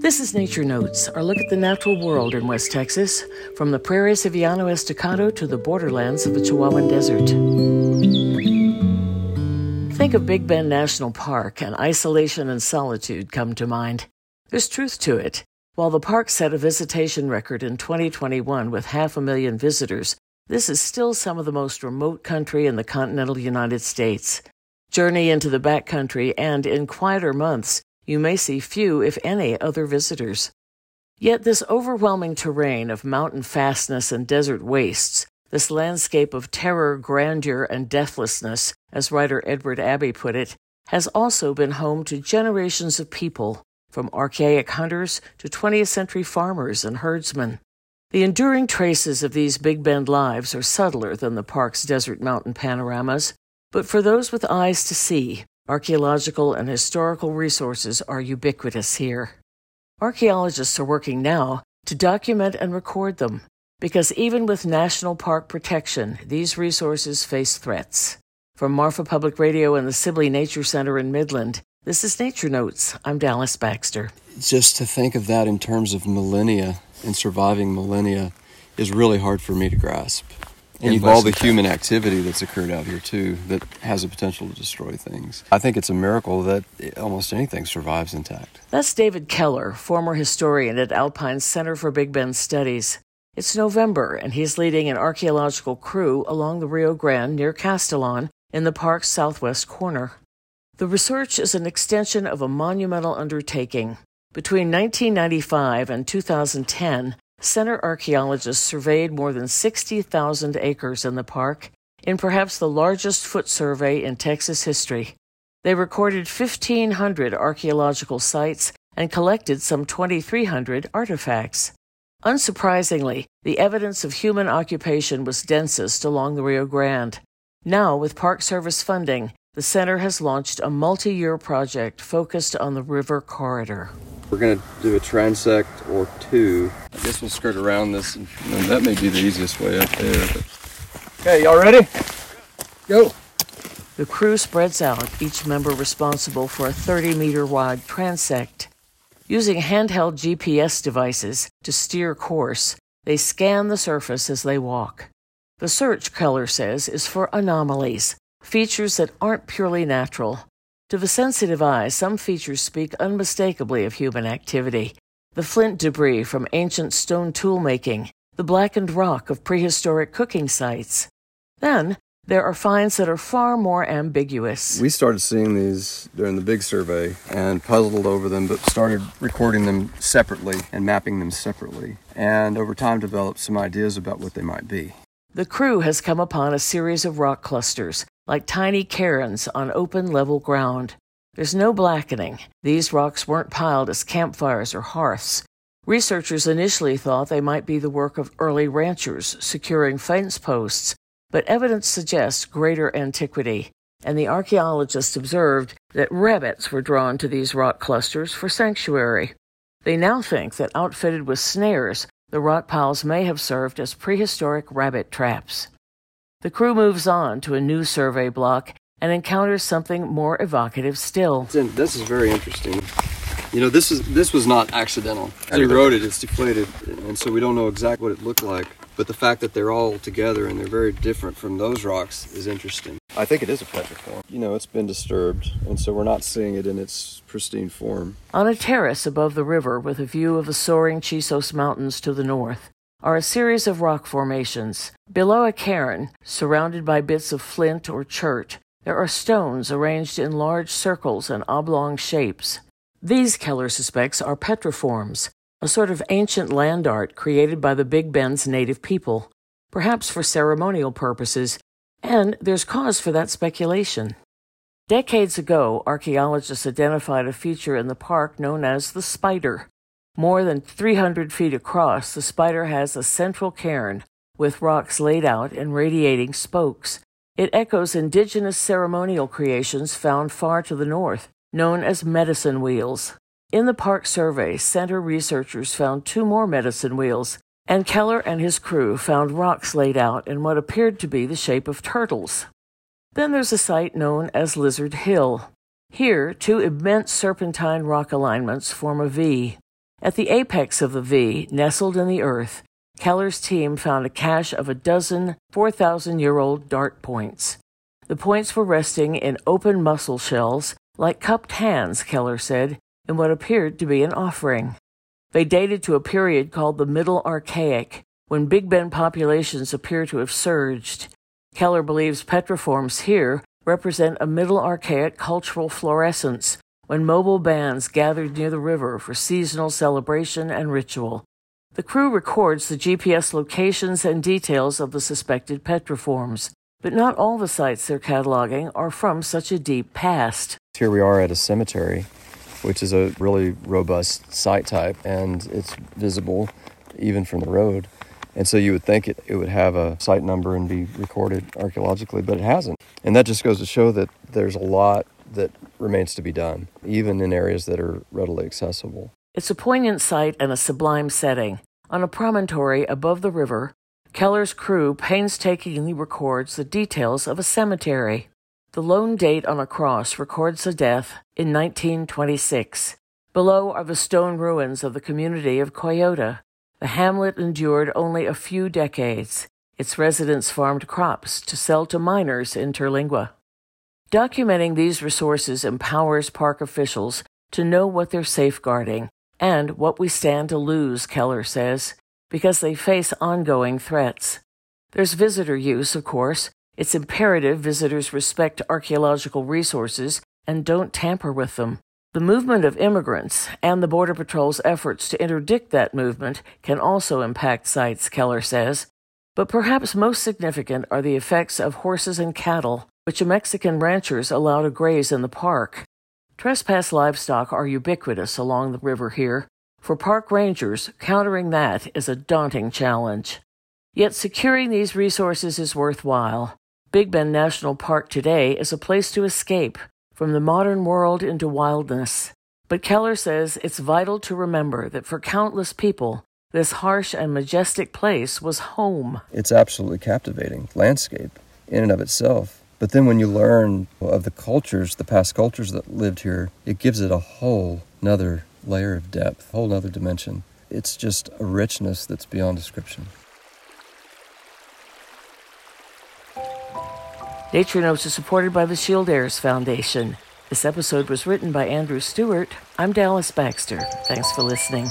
This is Nature Notes, our look at the natural world in West Texas, from the prairies of Llano Estacado to the borderlands of the Chihuahuan Desert. Think of Big Bend National Park, and isolation and solitude come to mind. There's truth to it. While the park set a visitation record in 2021 with half a million visitors, this is still some of the most remote country in the continental United States. Journey into the backcountry, and in quieter months, you may see few, if any, other visitors. Yet this overwhelming terrain of mountain fastness and desert wastes, this landscape of terror, grandeur, and deathlessness, as writer Edward Abbey put it, has also been home to generations of people, from archaic hunters to 20th century farmers and herdsmen. The enduring traces of these Big Bend lives are subtler than the park's desert mountain panoramas, but for those with eyes to see, Archaeological and historical resources are ubiquitous here. Archaeologists are working now to document and record them, because even with national park protection, these resources face threats. From Marfa Public Radio and the Sibley Nature Center in Midland, this is Nature Notes. I'm Dallas Baxter. Just to think of that in terms of millennia and surviving millennia is really hard for me to grasp. And you've all the human activity that's occurred out here too that has a potential to destroy things. I think it's a miracle that almost anything survives intact. That's David Keller, former historian at Alpine Center for Big Bend Studies. It's November, and he's leading an archaeological crew along the Rio Grande near Castolon in the park's southwest corner. The research is an extension of a monumental undertaking. Between 1995 and 2010, Center archaeologists surveyed more than 60,000 acres in the park in perhaps the largest foot survey in Texas history. They recorded 1,500 archaeological sites and collected some 2,300 artifacts. Unsurprisingly, the evidence of human occupation was densest along the Rio Grande. Now, with Park Service funding, the center has launched a multi year project focused on the river corridor. We're going to do a transect or two. I guess we'll skirt around this, and, and that may be the easiest way up there. But... Okay, y'all ready? Go. The crew spreads out, each member responsible for a 30 meter wide transect. Using handheld GPS devices to steer course, they scan the surface as they walk. The search, Keller says, is for anomalies, features that aren't purely natural, to the sensitive eye, some features speak unmistakably of human activity. The flint debris from ancient stone tool making, the blackened rock of prehistoric cooking sites. Then, there are finds that are far more ambiguous. We started seeing these during the big survey and puzzled over them, but started recording them separately and mapping them separately. And over time, developed some ideas about what they might be. The crew has come upon a series of rock clusters like tiny cairns on open level ground. There's no blackening. These rocks weren't piled as campfires or hearths. Researchers initially thought they might be the work of early ranchers securing fence posts, but evidence suggests greater antiquity, and the archaeologists observed that rabbits were drawn to these rock clusters for sanctuary. They now think that outfitted with snares, the rock piles may have served as prehistoric rabbit traps. The crew moves on to a new survey block and encounters something more evocative still. This is very interesting. You know, this is this was not accidental. As we wrote it, it's deflated, and so we don't know exactly what it looked like. But the fact that they're all together and they're very different from those rocks is interesting. I think it is a petroform. You know, it's been disturbed, and so we're not seeing it in its pristine form. On a terrace above the river with a view of the soaring Chisos Mountains to the north, are a series of rock formations. Below a cairn, surrounded by bits of flint or chert, there are stones arranged in large circles and oblong shapes. These, Keller suspects, are petroforms, a sort of ancient land art created by the Big Bend's native people, perhaps for ceremonial purposes, and there's cause for that speculation. Decades ago, archaeologists identified a feature in the park known as the spider, more than 300 feet across, the spider has a central cairn with rocks laid out and radiating spokes. It echoes indigenous ceremonial creations found far to the north, known as medicine wheels. In the park survey, center researchers found two more medicine wheels, and Keller and his crew found rocks laid out in what appeared to be the shape of turtles. Then there's a site known as Lizard Hill. Here, two immense serpentine rock alignments form a V. At the apex of the V, nestled in the earth, Keller's team found a cache of a dozen 4,000 year old dart points. The points were resting in open mussel shells, like cupped hands, Keller said, in what appeared to be an offering. They dated to a period called the Middle Archaic, when Big Bend populations appear to have surged. Keller believes petroforms here represent a Middle Archaic cultural fluorescence when mobile bands gathered near the river for seasonal celebration and ritual. The crew records the GPS locations and details of the suspected petroforms. But not all the sites they're cataloging are from such a deep past. Here we are at a cemetery, which is a really robust site type, and it's visible even from the road. And so you would think it, it would have a site number and be recorded archaeologically, but it hasn't. And that just goes to show that there's a lot that remains to be done, even in areas that are readily accessible. It's a poignant sight and a sublime setting. On a promontory above the river, Keller's crew painstakingly records the details of a cemetery. The lone date on a cross records a death in 1926. Below are the stone ruins of the community of Coyota. The hamlet endured only a few decades. Its residents farmed crops to sell to miners in Terlingua. Documenting these resources empowers park officials to know what they're safeguarding and what we stand to lose, Keller says because they face ongoing threats. There's visitor use, of course. It's imperative visitors respect archaeological resources and don't tamper with them. The movement of immigrants and the Border Patrol's efforts to interdict that movement can also impact sites, Keller says. But perhaps most significant are the effects of horses and cattle, which Mexican ranchers allow to graze in the park. Trespass livestock are ubiquitous along the river here, for park rangers, countering that is a daunting challenge. Yet securing these resources is worthwhile. Big Bend National Park today is a place to escape from the modern world into wildness. But Keller says it's vital to remember that for countless people, this harsh and majestic place was home. It's absolutely captivating landscape in and of itself. But then when you learn of the cultures, the past cultures that lived here, it gives it a whole another layer of depth, a whole other dimension. It's just a richness that's beyond description. Nature Notes is supported by the Shield-Ayres Foundation. This episode was written by Andrew Stewart. I'm Dallas Baxter. Thanks for listening.